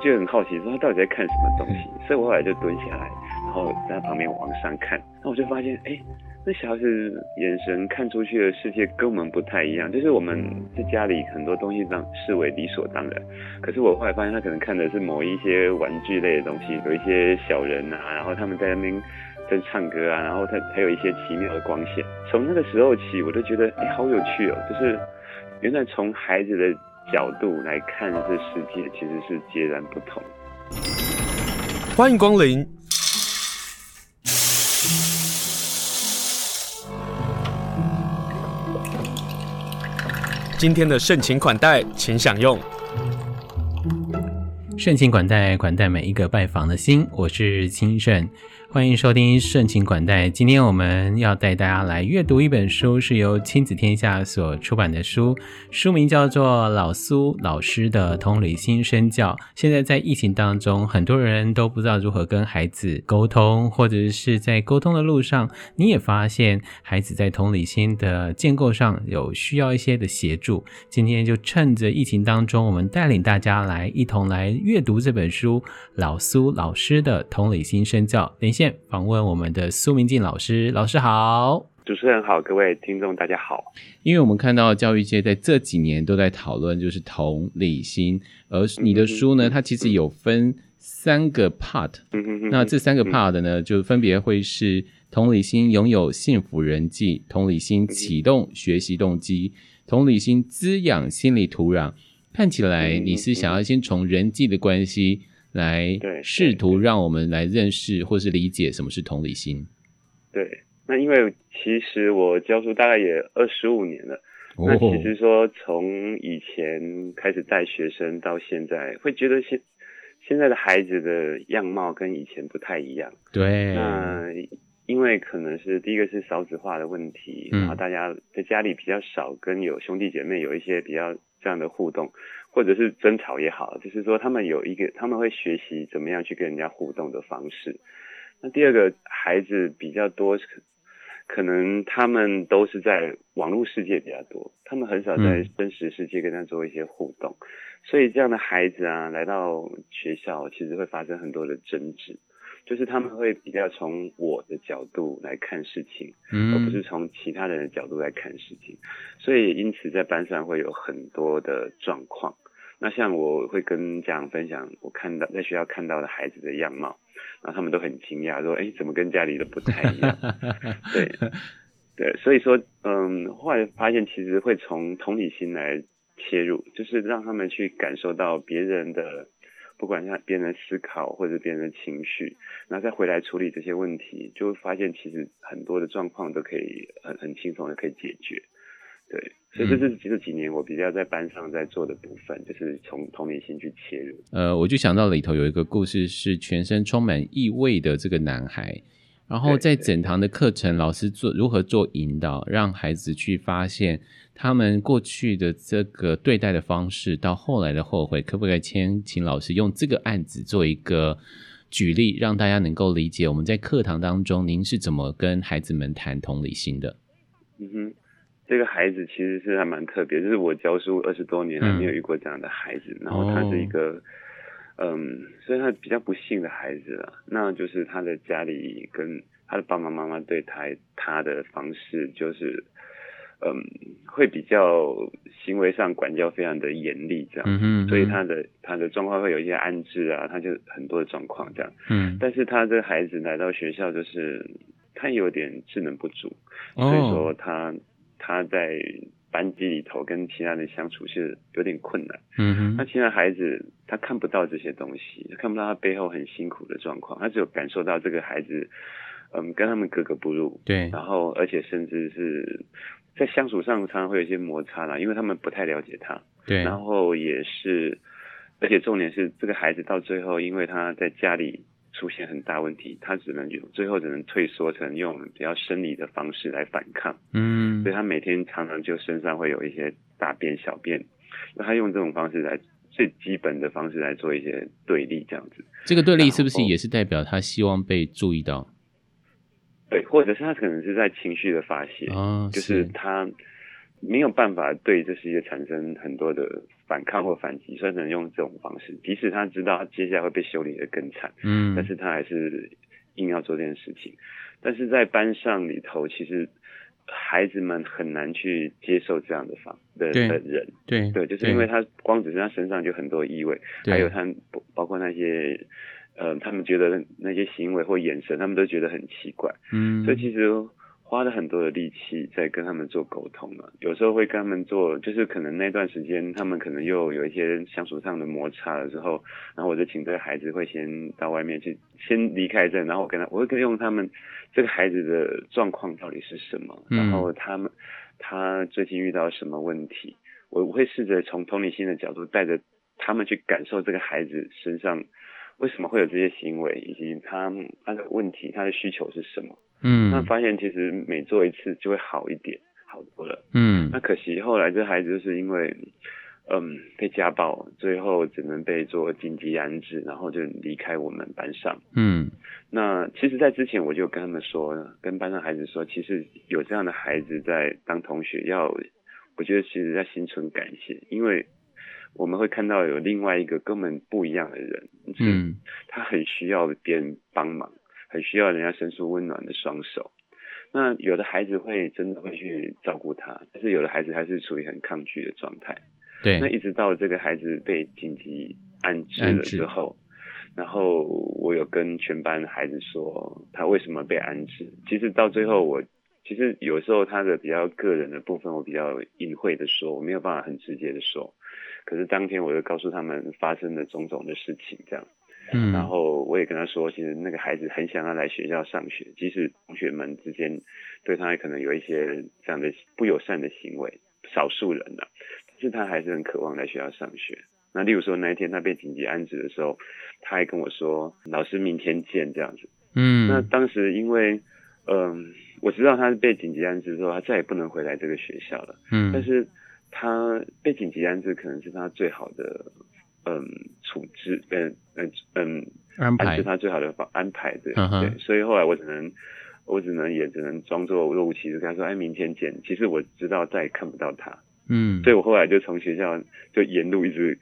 觉得很好奇，说他到底在看什么东西，所以我后来就蹲下来，然后在他旁边往上看，那我就发现，哎、欸，那小孩子眼神看出去的世界跟我们不太一样，就是我们在家里很多东西当视为理所当然，可是我后来发现他可能看的是某一些玩具类的东西，有一些小人啊，然后他们在那边在唱歌啊，然后他还有一些奇妙的光线，从那个时候起，我就觉得，哎、欸，好有趣哦，就是原来从孩子的。角度来看这世界，其实是截然不同。欢迎光临。今天的盛情款待，请享用。盛情款待，款待每一个拜访的心。我是清盛。欢迎收听盛情款待。今天我们要带大家来阅读一本书，是由亲子天下所出版的书，书名叫做《老苏老师的同理心身教》。现在在疫情当中，很多人都不知道如何跟孩子沟通，或者是在沟通的路上，你也发现孩子在同理心的建构上有需要一些的协助。今天就趁着疫情当中，我们带领大家来一同来阅读这本书《老苏老师的同理心身教》。访问我们的苏明静老师，老师好，主持人好，各位听众大家好。因为我们看到教育界在这几年都在讨论就是同理心，而你的书呢，它其实有分三个 part，那这三个 part 呢，就分别会是同理心拥有幸福人际，同理心启动学习动机，同理心滋养心理土壤。看起来你是想要先从人际的关系。来试图让我们来认识或是理解什么是同理心。对，那因为其实我教书大概也二十五年了，哦、那其实说从以前开始带学生到现在，会觉得现现在的孩子的样貌跟以前不太一样。对，那因为可能是第一个是少子化的问题，嗯、然后大家在家里比较少跟有兄弟姐妹有一些比较这样的互动。或者是争吵也好，就是说他们有一个，他们会学习怎么样去跟人家互动的方式。那第二个，孩子比较多，可能他们都是在网络世界比较多，他们很少在真实世界跟他做一些互动，所以这样的孩子啊，来到学校其实会发生很多的争执。就是他们会比较从我的角度来看事情，嗯，而不是从其他人的角度来看事情，所以因此在班上会有很多的状况。那像我会跟家长分享我看到在学校看到的孩子的样貌，然后他们都很惊讶，说：“哎，怎么跟家里的不太一样？”对，对，所以说，嗯，后来发现其实会从同理心来切入，就是让他们去感受到别人的。不管像别人思考或者别人的情绪，然后再回来处理这些问题，就会发现其实很多的状况都可以很很轻松的可以解决。对，所以这是这几年我比较在班上在做的部分，就是从同理心去切入。呃，我就想到里头有一个故事，是全身充满异味的这个男孩，然后在整堂的课程，老师做如何做引导，让孩子去发现。他们过去的这个对待的方式，到后来的后悔，可不可以先请老师用这个案子做一个举例，让大家能够理解我们在课堂当中，您是怎么跟孩子们谈同理心的？嗯哼，这个孩子其实是还蛮特别，就是我教书二十多年还没有遇过这样的孩子，嗯、然后他是一个，嗯，所以他比较不幸的孩子了，那就是他的家里跟他的爸爸妈妈对他他的方式就是。嗯，会比较行为上管教非常的严厉，这样，嗯所以他的他的状况会有一些安置啊，他就很多的状况这样，嗯，但是他的孩子来到学校，就是他有点智能不足，哦、所以说他他在班级里头跟其他人相处是有点困难，嗯哼，那其他孩子他看不到这些东西，他看不到他背后很辛苦的状况，他只有感受到这个孩子，嗯，跟他们格格不入，对，然后而且甚至是。在相处上常常会有一些摩擦啦，因为他们不太了解他。对。然后也是，而且重点是这个孩子到最后，因为他在家里出现很大问题，他只能有最后只能退缩成用比较生理的方式来反抗。嗯。所以他每天常常就身上会有一些大便、小便，那他用这种方式来最基本的方式来做一些对立，这样子。这个对立是不是也是代表他希望被注意到？对，或者是他可能是在情绪的发泄，啊、是就是他没有办法对这世界产生很多的反抗或反击，所以只能用这种方式。即使他知道他接下来会被修理的更惨，嗯，但是他还是硬要做这件事情。但是在班上里头，其实孩子们很难去接受这样的方的的人，对对，就是因为他光只是他身上就很多异味，还有他包括那些。呃，他们觉得那些行为或眼神，他们都觉得很奇怪。嗯，所以其实花了很多的力气在跟他们做沟通了。有时候会跟他们做，就是可能那段时间他们可能又有一些相处上的摩擦了之后，然后我就请这个孩子会先到外面去，先离开这，然后我跟他，我会跟用他们这个孩子的状况到底是什么，然后他们他最近遇到什么问题，我我会试着从同理心的角度带着他们去感受这个孩子身上。为什么会有这些行为，以及他他的问题，他的需求是什么？嗯，那发现其实每做一次就会好一点，好多了。嗯，那可惜后来这孩子就是因为，嗯，被家暴，最后只能被做紧急安置，然后就离开我们班上。嗯，那其实，在之前我就跟他们说，跟班上孩子说，其实有这样的孩子在当同学，要我觉得其实要心存感谢，因为。我们会看到有另外一个根本不一样的人，嗯，他很需要别人帮忙，很需要人家伸出温暖的双手。那有的孩子会真的会去照顾他，但是有的孩子还是处于很抗拒的状态。对，那一直到这个孩子被紧急安置了之后，然后我有跟全班的孩子说他为什么被安置。其实到最后我其实有时候他的比较个人的部分，我比较隐晦的说，我没有办法很直接的说。可是当天我就告诉他们发生的种种的事情，这样，嗯，然后我也跟他说，其实那个孩子很想要来学校上学，即使同学们之间对他可能有一些这样的不友善的行为，少数人呐、啊，但是他还是很渴望来学校上学。那例如说那一天他被紧急安置的时候，他还跟我说：“老师，明天见。”这样子，嗯，那当时因为，嗯、呃，我知道他是被紧急安置之后，他再也不能回来这个学校了，嗯，但是。他被紧急安置，可能是他最好的，嗯，处置，嗯嗯嗯，安排是他最好的方安排，对、uh 所以后来我只能，我只能也只能装作若无其事跟他说，哎，明天见。其实我知道再也看不到他，嗯，所以我后来就从学校就沿路一直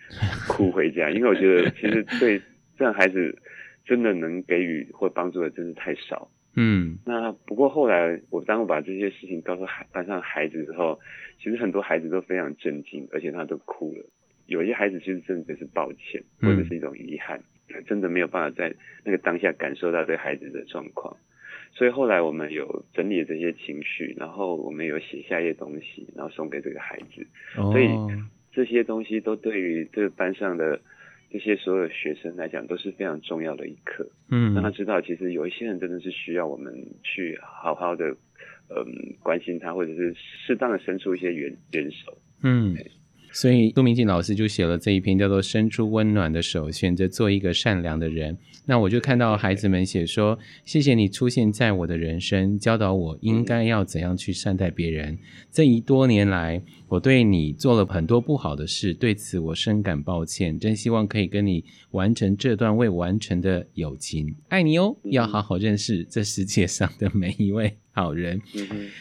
哭回家，因为我觉得其实对这样孩子真的能给予或帮助的真是太少。嗯，那不过后来我当我把这些事情告诉孩班上孩子之后，其实很多孩子都非常震惊，而且他都哭了。有一些孩子其实真的是抱歉，或者是一种遗憾，他真的没有办法在那个当下感受到对孩子的状况。所以后来我们有整理这些情绪，然后我们有写下一些东西，然后送给这个孩子。所以这些东西都对于这个班上的。这些所有学生来讲都是非常重要的一课，嗯，让他知道其实有一些人真的是需要我们去好好的，嗯，关心他，或者是适当的伸出一些援援手，嗯。所以杜明进老师就写了这一篇叫做《伸出温暖的手，选择做一个善良的人》。那我就看到孩子们写说：“谢谢你出现在我的人生，教导我应该要怎样去善待别人。这一多年来，我对你做了很多不好的事，对此我深感抱歉。真希望可以跟你完成这段未完成的友情。爱你哦，要好好认识这世界上的每一位好人。”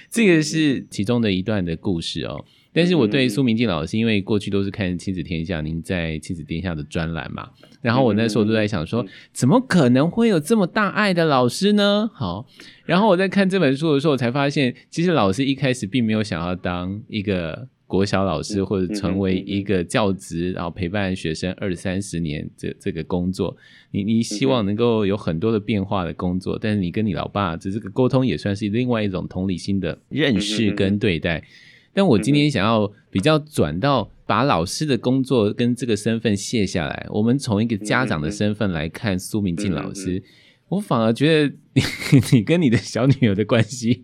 这个是其中的一段的故事哦。但是我对苏明静老师，因为过去都是看《亲子天下》，您在《亲子天下》的专栏嘛，然后我那时候都在想说，怎么可能会有这么大爱的老师呢？好，然后我在看这本书的时候，我才发现，其实老师一开始并没有想要当一个国小老师，或者成为一个教职，然后陪伴学生二三十年这这个工作。你你希望能够有很多的变化的工作，但是你跟你老爸这这个沟通也算是另外一种同理心的认识跟对待。但我今天想要比较转到把老师的工作跟这个身份卸下来，我们从一个家长的身份来看苏明静老师，我反而觉得你你跟你的小女儿的关系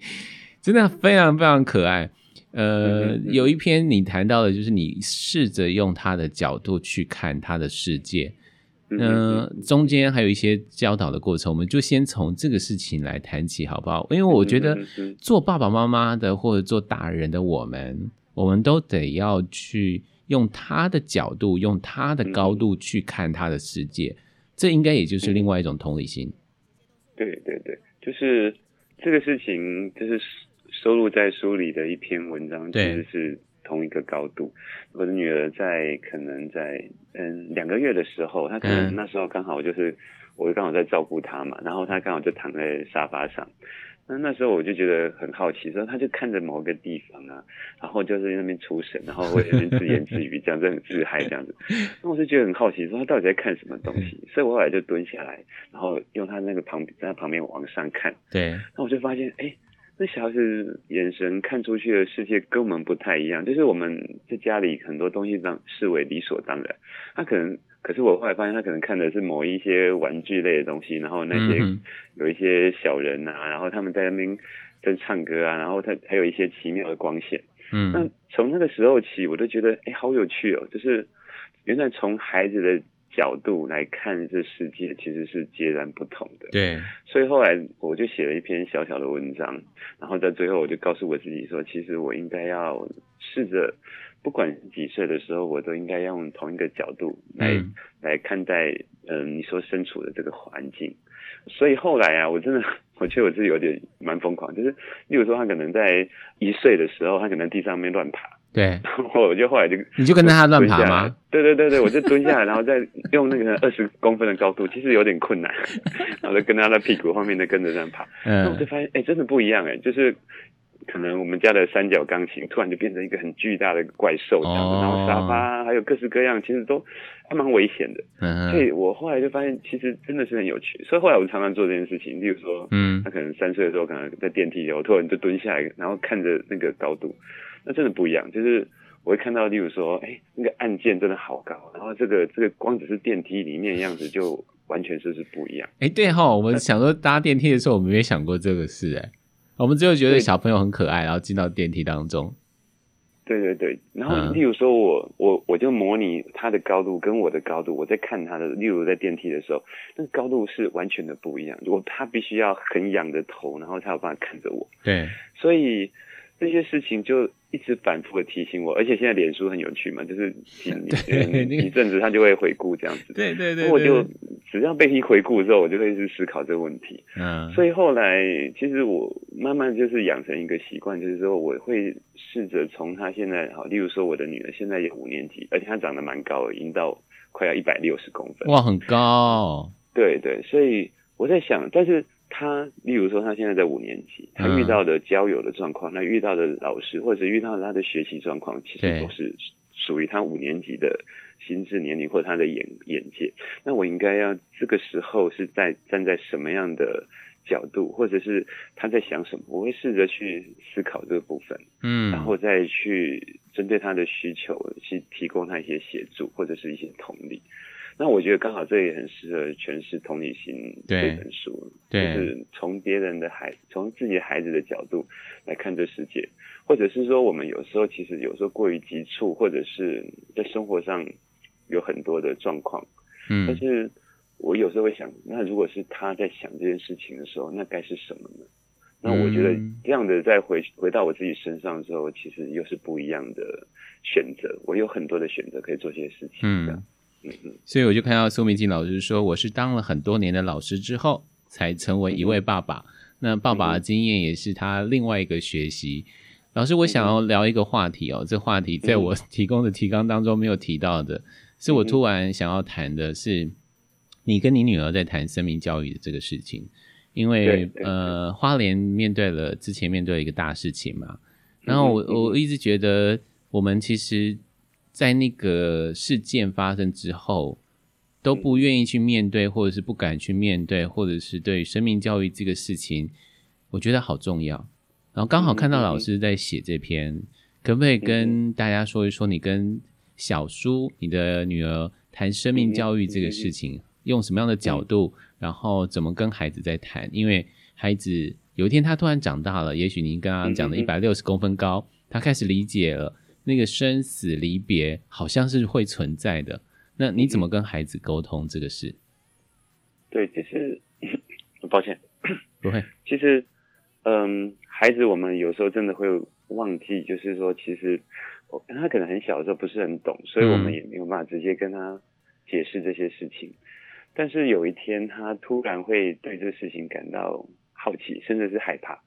真的非常非常可爱。呃，有一篇你谈到的就是你试着用他的角度去看他的世界。嗯、呃，中间还有一些教导的过程，我们就先从这个事情来谈起，好不好？因为我觉得做爸爸妈妈的或者做大人的我们，我们都得要去用他的角度，用他的高度去看他的世界，这应该也就是另外一种同理心。对对对，就是这个事情，就是收录在书里的一篇文章，其实是。同一个高度。我的女儿在可能在嗯两个月的时候，她可能那时候刚好就是我刚好在照顾她嘛，然后她刚好就躺在沙发上。那那时候我就觉得很好奇，说他就看着某个地方啊，然后就是那边出神，然后会那边自言自语，这样子很自嗨这样子。那我就觉得很好奇，说他到底在看什么东西？所以我后来就蹲下来，然后用他那个旁在他旁边往上看。对。那我就发现，哎、欸，那小孩子眼神看出去的世界跟我们不太一样，就是我们在家里很多东西当视为理所当然，他可能。可是我后来发现，他可能看的是某一些玩具类的东西，然后那些有一些小人啊，然后他们在那边在唱歌啊，然后他还有一些奇妙的光线。嗯，那从那个时候起，我都觉得哎，好有趣哦！就是原来从孩子的角度来看这世界，其实是截然不同的。对，所以后来我就写了一篇小小的文章，然后在最后我就告诉我自己说，其实我应该要试着。不管几岁的时候，我都应该用同一个角度来、嗯、来看待，嗯、呃，你所身处的这个环境。所以后来啊，我真的，我觉得我自己有点蛮疯狂，就是，例如说，他可能在一岁的时候，他可能地上面乱爬，对，然 后我就后来就，你就跟着他乱爬吗？对对对对，我就蹲下来，然后再用那个二十公分的高度，其实有点困难，然后就跟他的屁股后面的跟着这样爬，嗯，那我就发现，哎、欸，真的不一样，哎，就是。可能我们家的三角钢琴突然就变成一个很巨大的怪兽这样子，哦、然后沙发还有各式各样，其实都还蛮危险的。嗯，所以我后来就发现，其实真的是很有趣。所以后来我常常做这件事情，例如说，嗯，他可能三岁的时候，可能在电梯里，我突然就蹲下来，然后看着那个高度，那真的不一样。就是我会看到，例如说，哎，那个按键真的好高，然后这个这个光只是电梯里面的样子，就完全就是不一样。哎，对哈，我们想说搭电梯的时候，我们没想过这个事，哎。我们只有觉得小朋友很可爱，然后进到电梯当中。对对对，然后例如说我我我就模拟他的高度跟我的高度，我在看他的，例如在电梯的时候，那个高度是完全的不一样。如果他必须要很仰着头，然后才有办法看着我。对，所以这些事情就。一直反复的提醒我，而且现在脸书很有趣嘛，就是几 年一阵子他就会回顾这样子。对对对，我就只要被一回顾之后，我就会一直思考这个问题。嗯，所以后来其实我慢慢就是养成一个习惯，就是说我会试着从他现在好，例如说我的女儿现在也五年级，而且她长得蛮高的，已经到快要一百六十公分。哇，很高。对对，所以我在想，但是。他，例如说，他现在在五年级，他遇到的交友的状况，他遇到的老师，或者遇到他的学习状况，其实都是属于他五年级的心智年龄或者他的眼眼界。那我应该要这个时候是在站在什么样的角度，或者是他在想什么？我会试着去思考这个部分，嗯，然后再去针对他的需求去提供他一些协助，或者是一些同理。那我觉得刚好这也很适合诠释同理心这本书，对，就是从别人的孩，从自己孩子的角度来看这世界，或者是说我们有时候其实有时候过于急促，或者是在生活上有很多的状况，嗯，但是我有时候会想，那如果是他在想这件事情的时候，那该是什么呢？那我觉得这样的再回回到我自己身上的时候，其实又是不一样的选择，我有很多的选择可以做这些事情，嗯。所以我就看到苏明静老师说，我是当了很多年的老师之后，才成为一位爸爸。那爸爸的经验也是他另外一个学习。老师，我想要聊一个话题哦，这话题在我提供的提纲当中没有提到的，是我突然想要谈的是，你跟你女儿在谈生命教育的这个事情，因为呃，花莲面对了之前面对了一个大事情嘛，然后我我一直觉得我们其实。在那个事件发生之后，都不愿意去面对，或者是不敢去面对，或者是对生命教育这个事情，我觉得好重要。然后刚好看到老师在写这篇，可不可以跟大家说一说，你跟小叔，你的女儿谈生命教育这个事情，用什么样的角度，然后怎么跟孩子在谈？因为孩子有一天他突然长大了，也许您刚刚讲的一百六十公分高，他开始理解了。那个生死离别好像是会存在的，那你怎么跟孩子沟通这个事？对，其实抱歉，不会。其实，嗯，孩子，我们有时候真的会忘记，就是说，其实我他可能很小的时候不是很懂，所以我们也没有办法直接跟他解释这些事情。嗯。但是有一天，他突然会对这个事情感到好奇，甚至是害怕。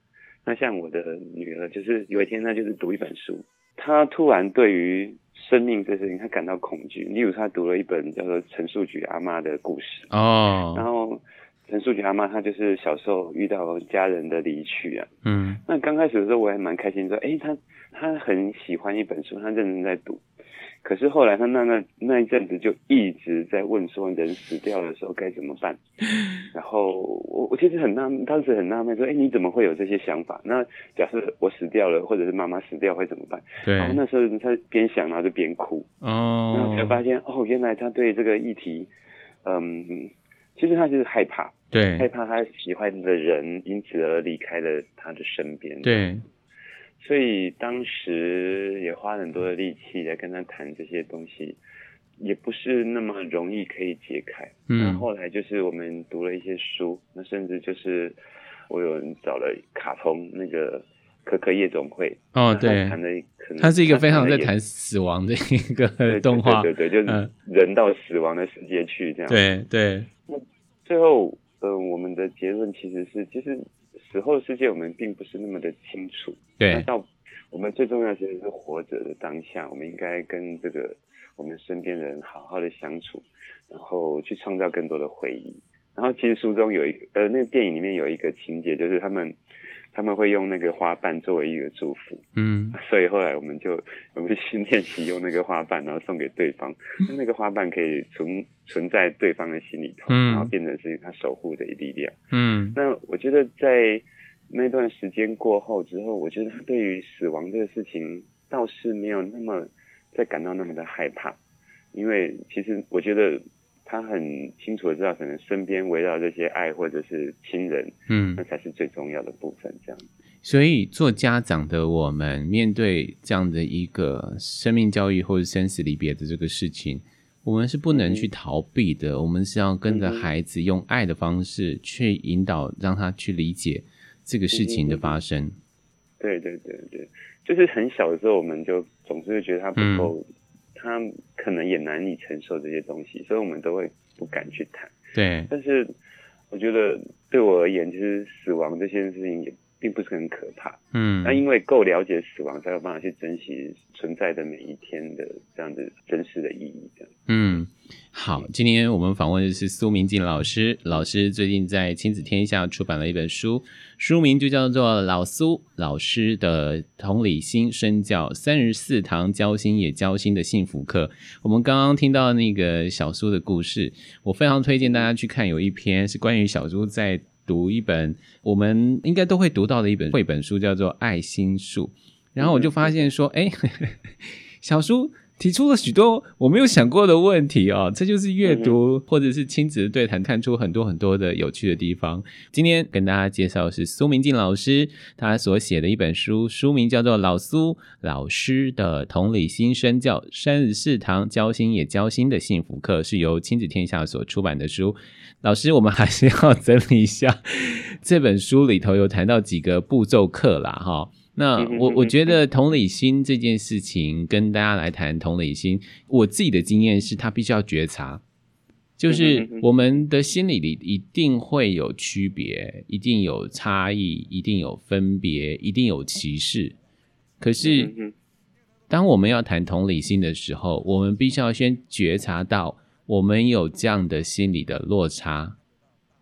那像我的女儿，就是有一天，她就是读一本书。他突然对于生命这事情，他感到恐惧。例如，他读了一本叫做陈树菊阿妈的故事哦，然后陈树菊阿妈她就是小时候遇到家人的离去啊，嗯，那刚开始的时候我还蛮开心，说，哎，他他很喜欢一本书，他认真在读。可是后来他那那那一阵子就一直在问说，人死掉的时候该怎么办？然后我我其实很纳，当时很纳闷说，哎，你怎么会有这些想法？那假设我死掉了，或者是妈妈死掉会怎么办？对。然后那时候他边想，然后就边哭。哦。然后才发现，哦，原来他对这个议题，嗯，其实他就是害怕，对，害怕他喜欢的人因此而离开了他的身边。对。所以当时也花很多的力气来跟他谈这些东西，也不是那么容易可以解开。嗯，那后来就是我们读了一些书，那甚至就是我有人找了卡通那个可可夜总会。哦，对，谈的可能它是一个非常在谈死亡的一个动画，对对对，对，就是人到死亡的世界去这样。对对。那最后，呃，我们的结论其实是，其实。死后的世界我们并不是那么的清楚，对。那到我们最重要其实是活着的当下，我们应该跟这个我们身边的人好好的相处，然后去创造更多的回忆。然后其实书中有一个，呃，那个电影里面有一个情节，就是他们。他们会用那个花瓣作为一个祝福，嗯，所以后来我们就我们去练习用那个花瓣，然后送给对方，那个花瓣可以存存在对方的心里头，嗯，然后变成是他守护的一力量，嗯。那我觉得在那段时间过后之后，我觉得他对于死亡这个事情倒是没有那么再感到那么的害怕，因为其实我觉得。他很清楚的知道，可能身边围绕这些爱或者是亲人，嗯，那才是最重要的部分。这样，所以做家长的我们，面对这样的一个生命教育或者生死离别的这个事情，我们是不能去逃避的。嗯、我们是要跟着孩子用爱的方式去引导，让他去理解这个事情的发生。对对对对，就是很小的时候，我们就总是会觉得他不够。嗯他可能也难以承受这些东西，所以我们都会不敢去谈。对，但是我觉得对我而言，其实死亡这件事情也并不是很可怕。嗯，那因为够了解死亡，才有办法去珍惜存在的每一天的这样子真实的意义。这样。嗯。好，今天我们访问的是苏明静老师。老师最近在亲子天下出版了一本书，书名就叫做《老苏老师的同理心身教三十四堂交心也交心的幸福课》。我们刚刚听到那个小苏的故事，我非常推荐大家去看。有一篇是关于小苏在读一本我们应该都会读到的一本绘本书，叫做《爱心树》。然后我就发现说，哎，小叔。提出了许多我没有想过的问题哦，这就是阅读或者是亲子的对谈，看出很多很多的有趣的地方。今天跟大家介绍的是苏明静老师他所写的一本书，书名叫做《老苏老师的同理心身教三日四堂交心也交心的幸福课》，是由亲子天下所出版的书。老师，我们还是要整理一下这本书里头有谈到几个步骤课啦，哈。那我我觉得同理心这件事情，跟大家来谈同理心，我自己的经验是，他必须要觉察，就是我们的心里里一定会有区别，一定有差异，一定有分别，一定有歧视。可是，当我们要谈同理心的时候，我们必须要先觉察到，我们有这样的心理的落差。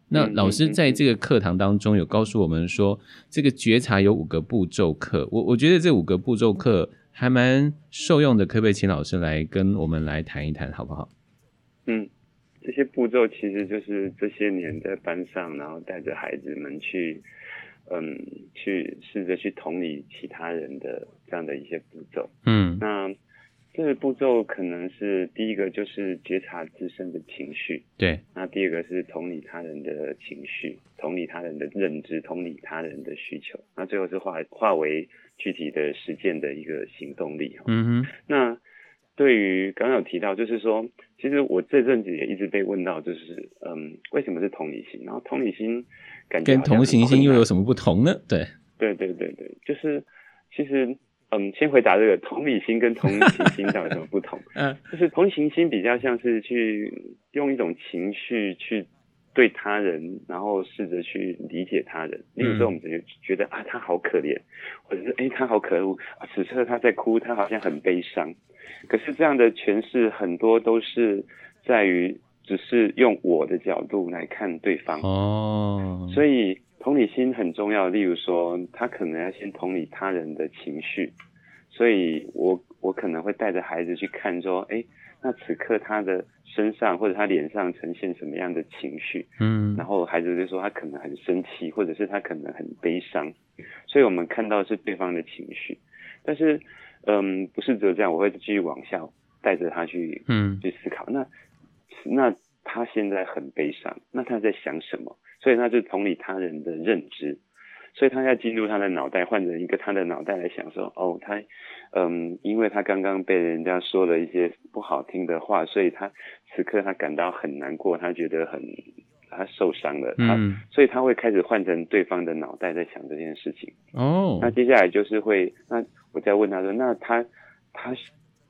那老师在这个课堂当中有告诉我们说，这个觉察有五个步骤课。我我觉得这五个步骤课还蛮受用的，可不可以请老师来跟我们来谈一谈，好不好？嗯，这些步骤其实就是这些年在班上，然后带着孩子们去，嗯，去试着去同理其他人的这样的一些步骤。嗯，那。这个步骤可能是第一个，就是觉察自身的情绪。对。那第二个是同理他人的情绪，同理他人的认知，同理他人的需求。那最后是化化为具体的实践的一个行动力。嗯哼。那对于刚刚有提到，就是说，其实我这阵子也一直被问到，就是嗯，为什么是同理心？然后同理心感觉跟同情心又有什么不同呢？对。对对对对，就是其实。嗯，先回答这个同理心跟同情心到底有什么不同？嗯，就是同情心比较像是去用一种情绪去对他人，然后试着去理解他人。例如说，我们觉觉得啊，他好可怜，或者是哎，他好可恶啊，此刻他在哭，他好像很悲伤。可是这样的诠释很多都是在于只是用我的角度来看对方哦，所以同理心很重要。例如说，他可能要先同理他人的情绪，所以我我可能会带着孩子去看说，哎。那此刻他的身上或者他脸上呈现什么样的情绪？嗯，然后孩子就说他可能很生气，或者是他可能很悲伤，所以我们看到是对方的情绪，但是嗯，不是只有这样，我会继续往下带着他去嗯去思考。那那他现在很悲伤，那他在想什么？所以他就同理他人的认知。所以他要进入他的脑袋，换成一个他的脑袋来想说，哦，他，嗯，因为他刚刚被人家说了一些不好听的话，所以他此刻他感到很难过，他觉得很，他受伤了，他，嗯，所以他会开始换成对方的脑袋在想这件事情。哦，那接下来就是会，那我再问他说，那他，他，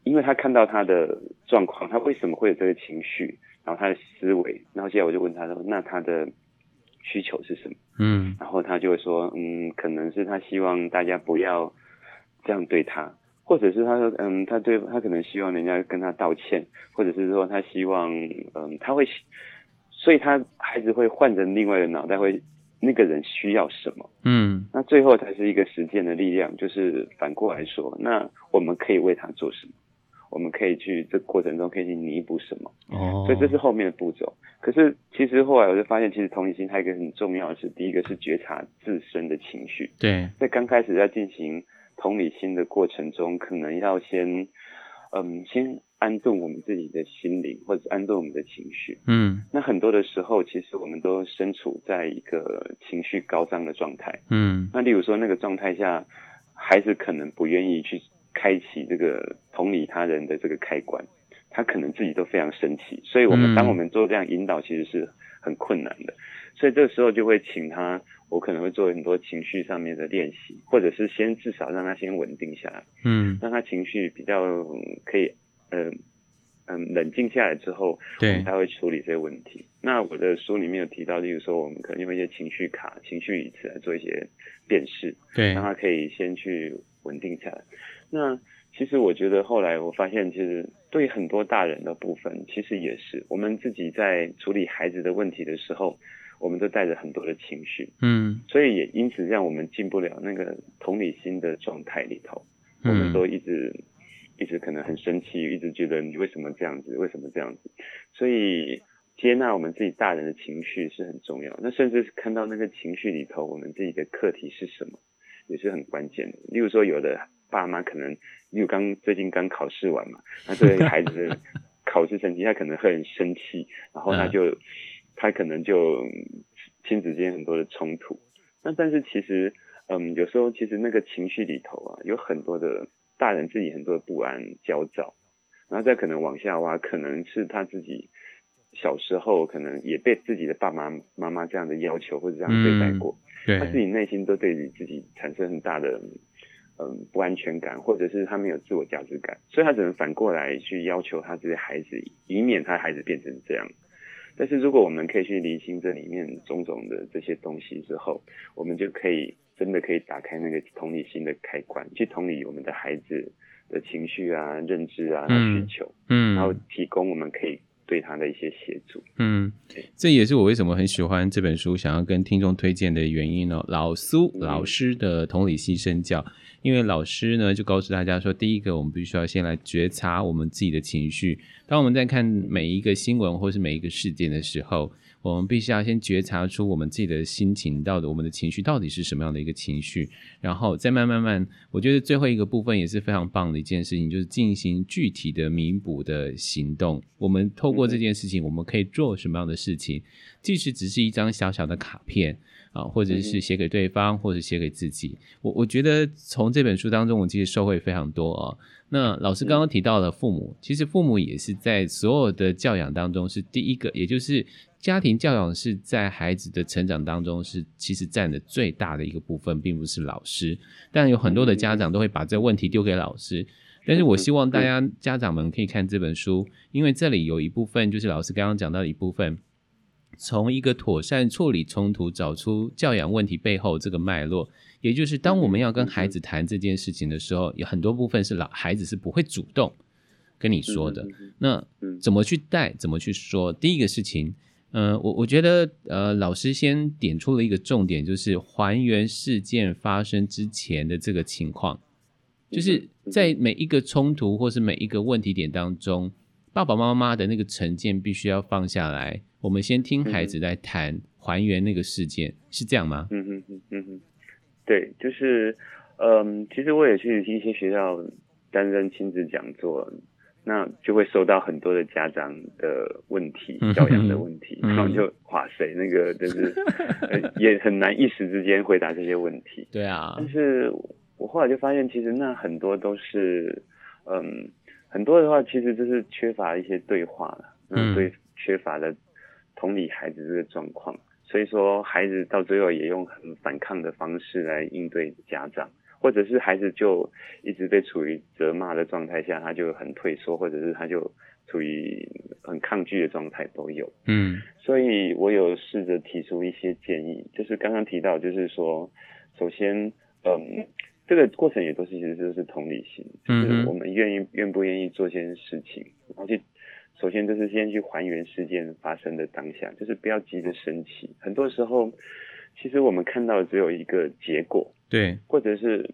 因为他看到他的状况，他为什么会有这个情绪，然后他的思维，然后接下来我就问他说，那他的。需求是什么？嗯，然后他就会说，嗯，可能是他希望大家不要这样对他，或者是他说，嗯，他对他可能希望人家跟他道歉，或者是说他希望，嗯，他会，所以他孩子会换成另外的脑袋，会那个人需要什么？嗯，那最后才是一个实践的力量，就是反过来说，那我们可以为他做什么？我们可以去这个过程中可以去弥补什么？哦，所以这是后面的步骤。可是其实后来我就发现，其实同理心还有一个很重要的是，第一个是觉察自身的情绪。对，在刚开始在进行同理心的过程中，可能要先，嗯，先安顿我们自己的心灵，或者安顿我们的情绪。嗯，那很多的时候，其实我们都身处在一个情绪高涨的状态。嗯，那例如说那个状态下，孩子可能不愿意去。开启这个同理他人的这个开关，他可能自己都非常生气，所以我们当我们做这样引导，其实是很困难的。所以这个时候就会请他，我可能会做很多情绪上面的练习，或者是先至少让他先稳定下来，嗯，让他情绪比较可以，嗯、呃、嗯冷静下来之后，对，我们才会处理这些问题。那我的书里面有提到，例如说我们可能用一些情绪卡、情绪椅子来做一些辨识，对，让他可以先去稳定下来。那其实我觉得后来我发现，其实对很多大人的部分，其实也是我们自己在处理孩子的问题的时候，我们都带着很多的情绪，嗯，所以也因此让我们进不了那个同理心的状态里头，我们都一直一直可能很生气，一直觉得你为什么这样子，为什么这样子，所以接纳我们自己大人的情绪是很重要。那甚至是看到那个情绪里头，我们自己的课题是什么，也是很关键的。例如说有的。爸妈可能，因为刚最近刚考试完嘛，那对孩子的考试成绩，他可能会很生气，然后他就，他可能就亲子间很多的冲突。那但是其实，嗯，有时候其实那个情绪里头啊，有很多的大人自己很多的不安、焦躁，然后再可能往下挖，可能是他自己小时候可能也被自己的爸爸妈妈这样的要求或者这样对待过，嗯、他自己内心都对于自己产生很大的。嗯，不安全感，或者是他没有自我价值感，所以他只能反过来去要求他这些孩子，以免他孩子变成这样。但是如果我们可以去理清这里面种种的这些东西之后，我们就可以真的可以打开那个同理心的开关，去同理我们的孩子的情绪啊、认知啊、需求，嗯，然后提供我们可以对他的一些协助。嗯，这也是我为什么很喜欢这本书，想要跟听众推荐的原因哦。老苏老师的同理心身教。因为老师呢，就告诉大家说，第一个，我们必须要先来觉察我们自己的情绪。当我们在看每一个新闻或是每一个事件的时候，我们必须要先觉察出我们自己的心情，到底我们的情绪到底是什么样的一个情绪，然后再慢慢慢，我觉得最后一个部分也是非常棒的一件事情，就是进行具体的弥补的行动。我们透过这件事情，我们可以做什么样的事情？即使只是一张小小的卡片。啊，或者是写给对方，或者写给自己。我我觉得从这本书当中，我其实收获非常多哦。那老师刚刚提到了父母，其实父母也是在所有的教养当中是第一个，也就是家庭教养是在孩子的成长当中是其实占的最大的一个部分，并不是老师。但有很多的家长都会把这个问题丢给老师。但是我希望大家家长们可以看这本书，因为这里有一部分就是老师刚刚讲到的一部分。从一个妥善处理冲突，找出教养问题背后这个脉络。也就是当我们要跟孩子谈这件事情的时候，有很多部分是老孩子是不会主动跟你说的。那怎么去带？怎么去说？第一个事情。嗯、呃，我我觉得，呃，老师先点出了一个重点，就是还原事件发生之前的这个情况，就是在每一个冲突或是每一个问题点当中，爸爸妈妈的那个成见必须要放下来，我们先听孩子来谈还原那个事件，是这样吗？嗯哼嗯嗯嗯，对，就是，嗯，其实我也去一些学校担任亲子讲座。那就会收到很多的家长的问题，教养的问题，然后就哇塞，那个就是 也很难一时之间回答这些问题。对啊，但是我后来就发现，其实那很多都是，嗯，很多的话其实就是缺乏一些对话了，嗯，对，缺乏了同理孩子这个状况，所以说孩子到最后也用很反抗的方式来应对家长。或者是孩子就一直被处于责骂的状态下，他就很退缩，或者是他就处于很抗拒的状态都有。嗯，所以我有试着提出一些建议，就是刚刚提到，就是说，首先，嗯，这个过程也都是其实就是同理心，就是我们愿意愿不愿意做这件事情，然后去首先就是先去还原事件发生的当下，就是不要急着生气，很多时候。其实我们看到的只有一个结果，对，或者是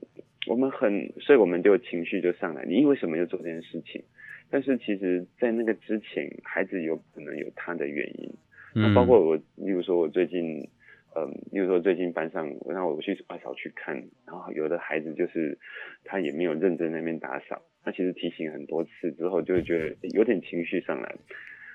我们很，所以我们就情绪就上来。你为什么要做这件事情？但是其实，在那个之前，孩子有可能有他的原因。那、嗯、包括我，例如说，我最近，嗯，例如说最近班上，我让我去打扫去看，然后有的孩子就是他也没有认真在那边打扫，他其实提醒很多次之后，就会觉得有点情绪上来。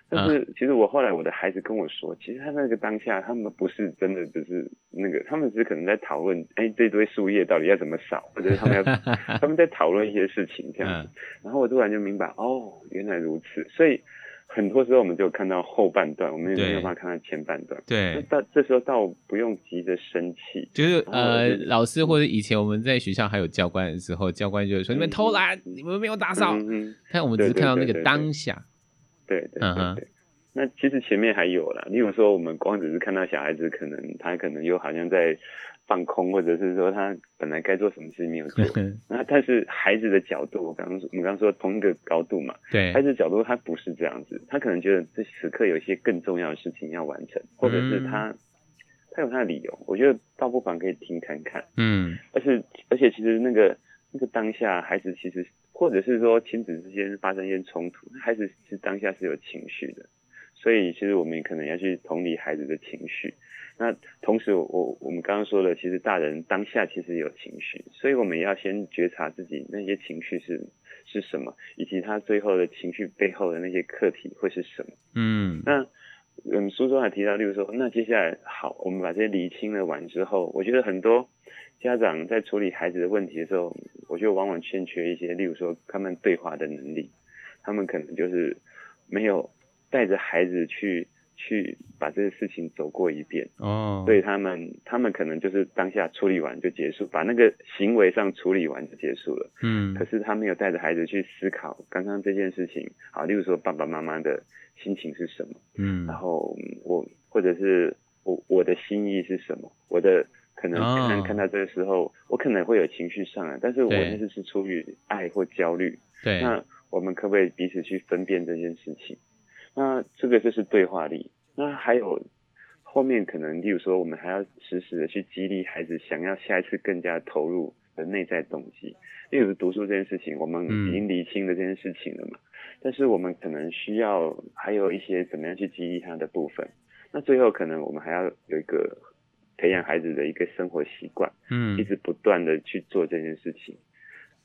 但是其实我后来我的孩子跟我说，其实他那个当下他们不是真的只是那个，他们只是可能在讨论，哎，这堆树叶到底要怎么扫，或者是他们要 他们在讨论一些事情这样子。然后我突然就明白，哦，原来如此。所以很多时候我们就看到后半段，我们也没有办法看到前半段。对，到这时候倒不用急着生气，就是呃，老师或者以前我们在学校还有教官的时候，教官就会说、嗯、你们偷懒，你们没有打扫。嗯，但我们只是看到那个当下。对对对，对，对对，那其实前面还有啦，例如说我们光只是看到小孩子，可能他可能又好像在放空，或者是说他本来该做什么事情没有做。那但是孩子的角度，我刚刚说，我们刚刚说同一个高度嘛，对，孩子的角度他不是这样子，他可能觉得这此刻有一些更重要的事情要完成，或者是他、嗯、他有他的理由，我觉得倒不妨可以听看看。嗯，而且而且其实那个那个当下孩子其实。或者是说亲子之间发生一些冲突，孩子是当下是有情绪的，所以其实我们可能要去同理孩子的情绪。那同时我，我我们刚刚说了，其实大人当下其实有情绪，所以我们要先觉察自己那些情绪是是什么，以及他最后的情绪背后的那些课题会是什么。嗯，那嗯书中还提到，例如说，那接下来好，我们把这些理清了完之后，我觉得很多。家长在处理孩子的问题的时候，我觉得往往欠缺一些，例如说他们对话的能力，他们可能就是没有带着孩子去去把这些事情走过一遍。哦，所以他们他们可能就是当下处理完就结束，把那个行为上处理完就结束了，嗯，可是他没有带着孩子去思考刚刚这件事情，好，例如说爸爸妈妈的心情是什么，嗯，然后我或者是我我的心意是什么，我的。可能可能看到这个时候，oh. 我可能会有情绪上来，但是我那是是出于爱或焦虑。对，那我们可不可以彼此去分辨这件事情？那这个就是对话力。那还有后面可能，例如说，我们还要时时的去激励孩子，想要下一次更加投入的内在动机。例如读书这件事情，我们已经理清了这件事情了嘛？嗯、但是我们可能需要还有一些怎么样去激励他的部分。那最后可能我们还要有一个。培养孩子的一个生活习惯，嗯，一直不断的去做这件事情，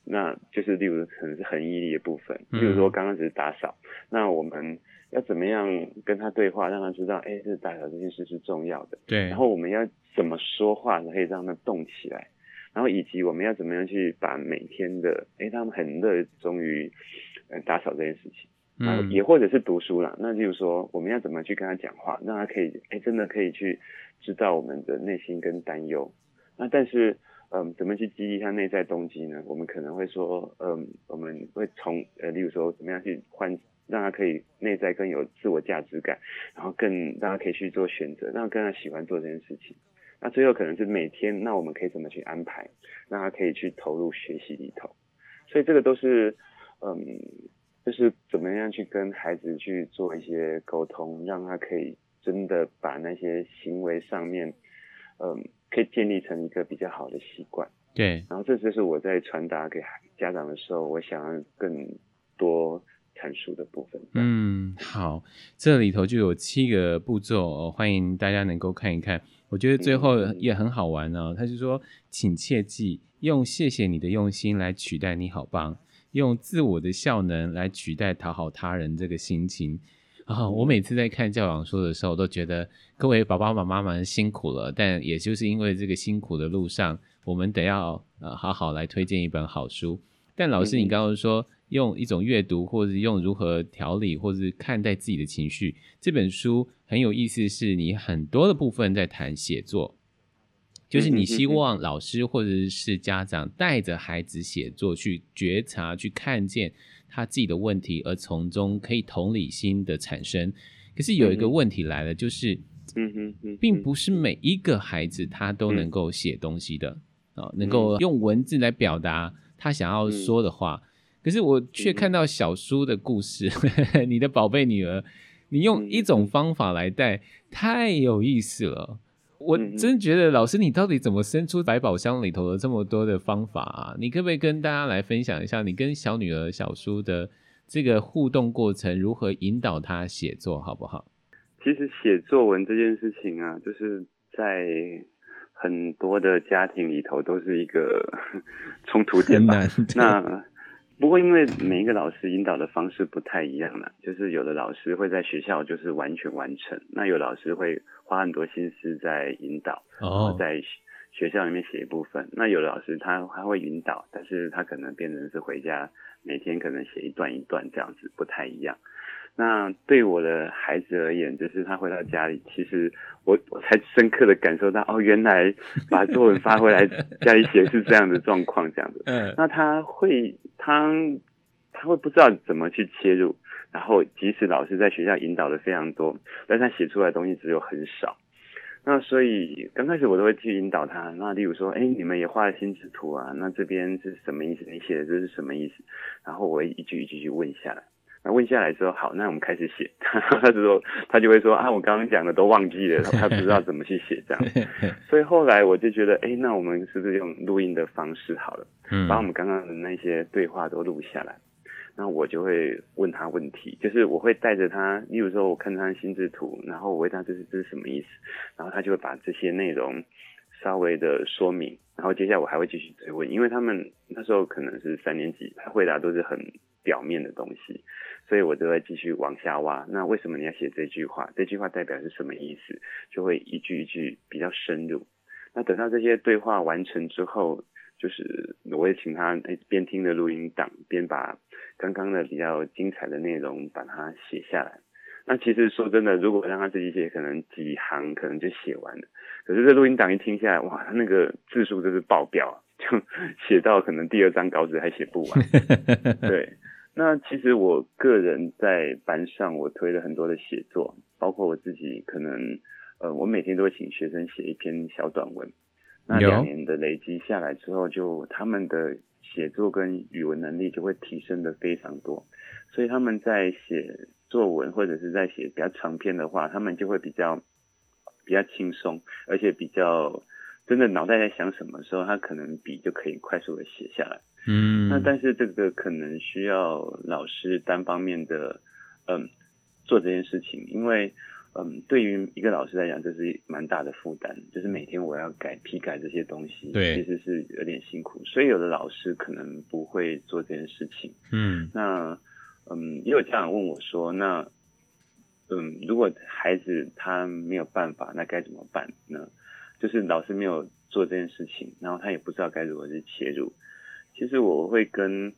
那就是例如可能是很毅力的部分，例如说刚刚只是打扫，那我们要怎么样跟他对话，让他知道，哎，这打扫这件事是重要的，对，然后我们要怎么说话可以让他动起来，然后以及我们要怎么样去把每天的，哎，他们很热衷于，呃，打扫这件事情，嗯，也或者是读书啦，那就是说我们要怎么去跟他讲话，让他可以，哎，真的可以去。知道我们的内心跟担忧，那但是，嗯，怎么去激励他内在动机呢？我们可能会说，嗯，我们会从，呃，例如说，怎么样去唤让他可以内在更有自我价值感，然后更让他可以去做选择，让他更喜欢做这件事情。那最后可能是每天，那我们可以怎么去安排，让他可以去投入学习里头。所以这个都是，嗯，就是怎么样去跟孩子去做一些沟通，让他可以真的把那些行为上面，嗯，可以建立成一个比较好的习惯。对。然后这就是我在传达给家长的时候，我想要更多阐述的部分。嗯，好，这里头就有七个步骤哦，欢迎大家能够看一看。我觉得最后也很好玩哦，他就说，请切记用谢谢你的用心来取代你好棒，用自我的效能来取代讨好他人这个心情。啊、哦，我每次在看教养书的时候，都觉得各位爸爸妈妈们辛苦了，但也就是因为这个辛苦的路上，我们得要呃好好来推荐一本好书。但老师，你刚刚说。用一种阅读，或者用如何调理，或者是看待自己的情绪。这本书很有意思，是你很多的部分在谈写作，就是你希望老师或者是家长带着孩子写作，去觉察、去看见他自己的问题，而从中可以同理心的产生。可是有一个问题来了，就是，并不是每一个孩子他都能够写东西的啊，能够用文字来表达他想要说的话。可是我却看到小叔的故事，嗯、你的宝贝女儿，你用一种方法来带，太有意思了。我真觉得老师，你到底怎么生出百宝箱里头的这么多的方法啊？你可不可以跟大家来分享一下，你跟小女儿小叔的这个互动过程，如何引导她写作，好不好？其实写作文这件事情啊，就是在很多的家庭里头都是一个 冲突点吧。那不过，因为每一个老师引导的方式不太一样了，就是有的老师会在学校就是完全完成，那有老师会花很多心思在引导，在学校里面写一部分。那有的老师他他会引导，但是他可能变成是回家每天可能写一段一段这样子，不太一样。那对我的孩子而言，就是他回到家里，其实我我才深刻的感受到，哦，原来把作文发回来 家里写是这样的状况，这样子。嗯。那他会，他他会不知道怎么去切入，然后即使老师在学校引导的非常多，但他写出来的东西只有很少。那所以刚开始我都会去引导他，那例如说，哎，你们也画了心智图啊，那这边是什么意思？你写的这是什么意思？然后我会一句一句去问下来。那问下来之后，好，那我们开始写。他就说，他就会说啊，我刚刚讲的都忘记了，他不知道怎么去写这样。所以后来我就觉得，哎，那我们是不是用录音的方式好了？嗯，把我们刚刚的那些对话都录下来。那我就会问他问题，就是我会带着他，例如说我看他的心智图，然后我问他这是这是什么意思，然后他就会把这些内容稍微的说明，然后接下来我还会继续追问，因为他们那时候可能是三年级，他回答都是很表面的东西。所以我就会继续往下挖。那为什么你要写这句话？这句话代表是什么意思？就会一句一句比较深入。那等到这些对话完成之后，就是我会请他边听着录音档，边把刚刚的比较精彩的内容把它写下来。那其实说真的，如果让他自己写，可能几行可能就写完了。可是这录音档一听下来，哇，他那个字数就是爆表，就 写到可能第二张稿纸还写不完。对。那其实我个人在班上，我推了很多的写作，包括我自己可能，呃，我每天都会请学生写一篇小短文。那两年的累积下来之后，就他们的写作跟语文能力就会提升的非常多，所以他们在写作文或者是在写比较长篇的话，他们就会比较比较轻松，而且比较。真的脑袋在想什么时候，他可能笔就可以快速的写下来。嗯，那但是这个可能需要老师单方面的，嗯，做这件事情，因为，嗯，对于一个老师来讲，这是蛮大的负担，就是每天我要改批改这些东西，对，其实是有点辛苦。所以有的老师可能不会做这件事情。嗯，那，嗯，也有家长问我说，那，嗯，如果孩子他没有办法，那该怎么办呢？就是老师没有做这件事情，然后他也不知道该如何去切入。其实我会跟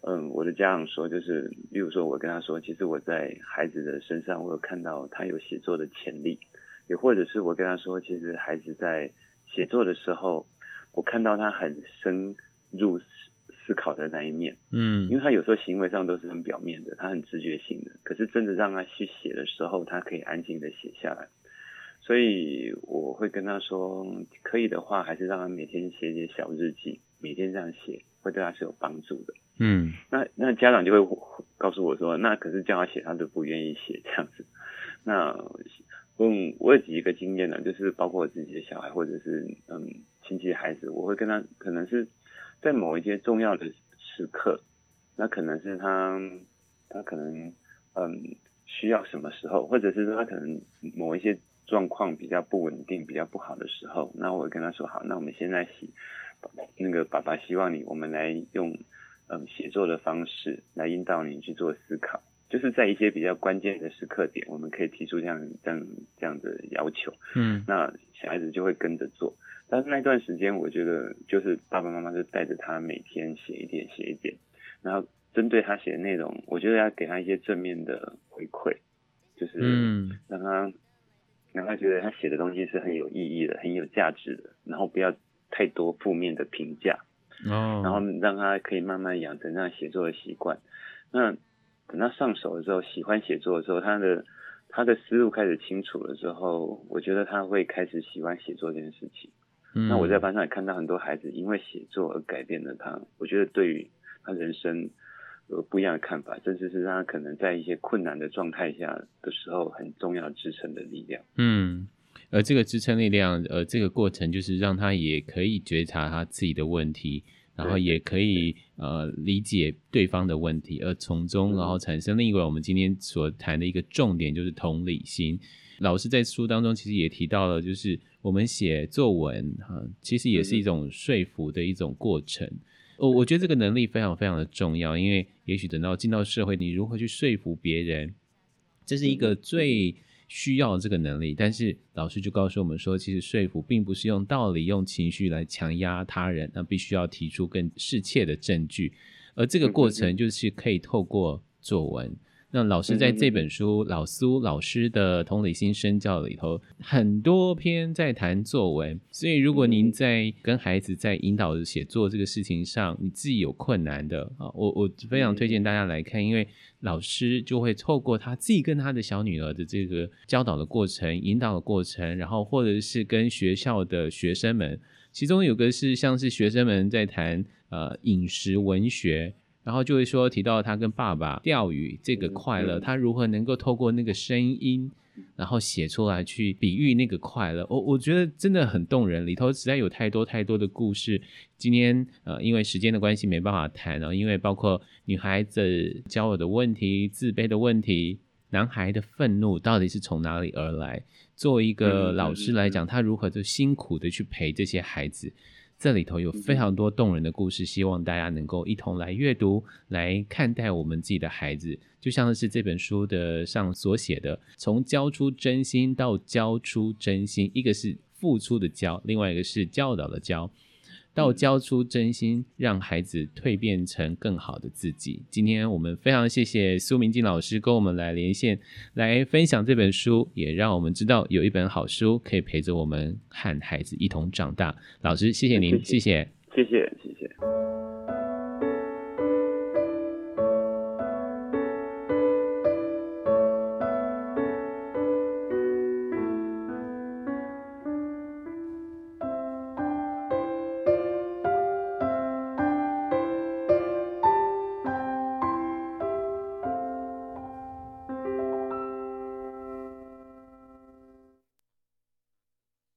嗯我的家长说，就是例如说我跟他说，其实我在孩子的身上，我有看到他有写作的潜力，也或者是我跟他说，其实孩子在写作的时候，我看到他很深入思考的那一面，嗯，因为他有时候行为上都是很表面的，他很直觉性的，可是真的让他去写的时候，他可以安静的写下来。所以我会跟他说，可以的话，还是让他每天写写小日记，每天这样写，会对他是有帮助的。嗯，那那家长就会告诉我说，那可是叫他写，他都不愿意写这样子。那嗯，我有几个经验呢，就是包括我自己的小孩，或者是嗯亲戚的孩子，我会跟他可能是。在某一些重要的时刻，那可能是他，他可能嗯需要什么时候，或者是说他可能某一些状况比较不稳定、比较不好的时候，那我会跟他说好，那我们现在写，那个爸爸希望你，我们来用嗯写作的方式来引导你去做思考，就是在一些比较关键的时刻点，我们可以提出这样这样这样的要求，嗯，那小孩子就会跟着做。但是那段时间，我觉得就是爸爸妈妈就带着他每天写一点写一点，然后针对他写的内容，我觉得要给他一些正面的回馈，就是让他让他觉得他写的东西是很有意义的、很有价值的，然后不要太多负面的评价，哦，然后让他可以慢慢养成这样写作的习惯。那等他上手的时候，喜欢写作的时候，他的他的思路开始清楚了之后，我觉得他会开始喜欢写作这件事情。那我在班上也看到很多孩子因为写作而改变了他，我觉得对于他人生有不一样的看法，甚至是让他可能在一些困难的状态下的时候很重要支撑的力量。嗯，而这个支撑力量，呃，这个过程就是让他也可以觉察他自己的问题，然后也可以呃理解对方的问题，而从中然后产生另一个我们今天所谈的一个重点，就是同理心。老师在书当中其实也提到了，就是。我们写作文哈，其实也是一种说服的一种过程。我我觉得这个能力非常非常的重要，因为也许等到进到社会，你如何去说服别人，这是一个最需要的这个能力。但是老师就告诉我们说，其实说服并不是用道理、用情绪来强压他人，那必须要提出更适切的证据，而这个过程就是可以透过作文。那老师在这本书《老苏老师的同理心身教》里头，很多篇在谈作文。所以，如果您在跟孩子在引导写作这个事情上，你自己有困难的啊，我我非常推荐大家来看，因为老师就会透过他自己跟他的小女儿的这个教导的过程、引导的过程，然后或者是跟学校的学生们，其中有个是像是学生们在谈呃饮食文学。然后就会说提到他跟爸爸钓鱼这个快乐，他如何能够透过那个声音，然后写出来去比喻那个快乐。我我觉得真的很动人，里头实在有太多太多的故事。今天呃因为时间的关系没办法谈了，因为包括女孩子交友的问题、自卑的问题，男孩的愤怒到底是从哪里而来？作为一个老师来讲，他如何就辛苦的去陪这些孩子。这里头有非常多动人的故事，希望大家能够一同来阅读，来看待我们自己的孩子，就像是这本书的上所写的，从教出真心到交出真心，一个是付出的交，另外一个是教导的教。到交出真心，让孩子蜕变成更好的自己。今天我们非常谢谢苏明静老师跟我们来连线，来分享这本书，也让我们知道有一本好书可以陪着我们和孩子一同长大。老师，谢谢您，谢谢，谢谢，谢谢。谢谢。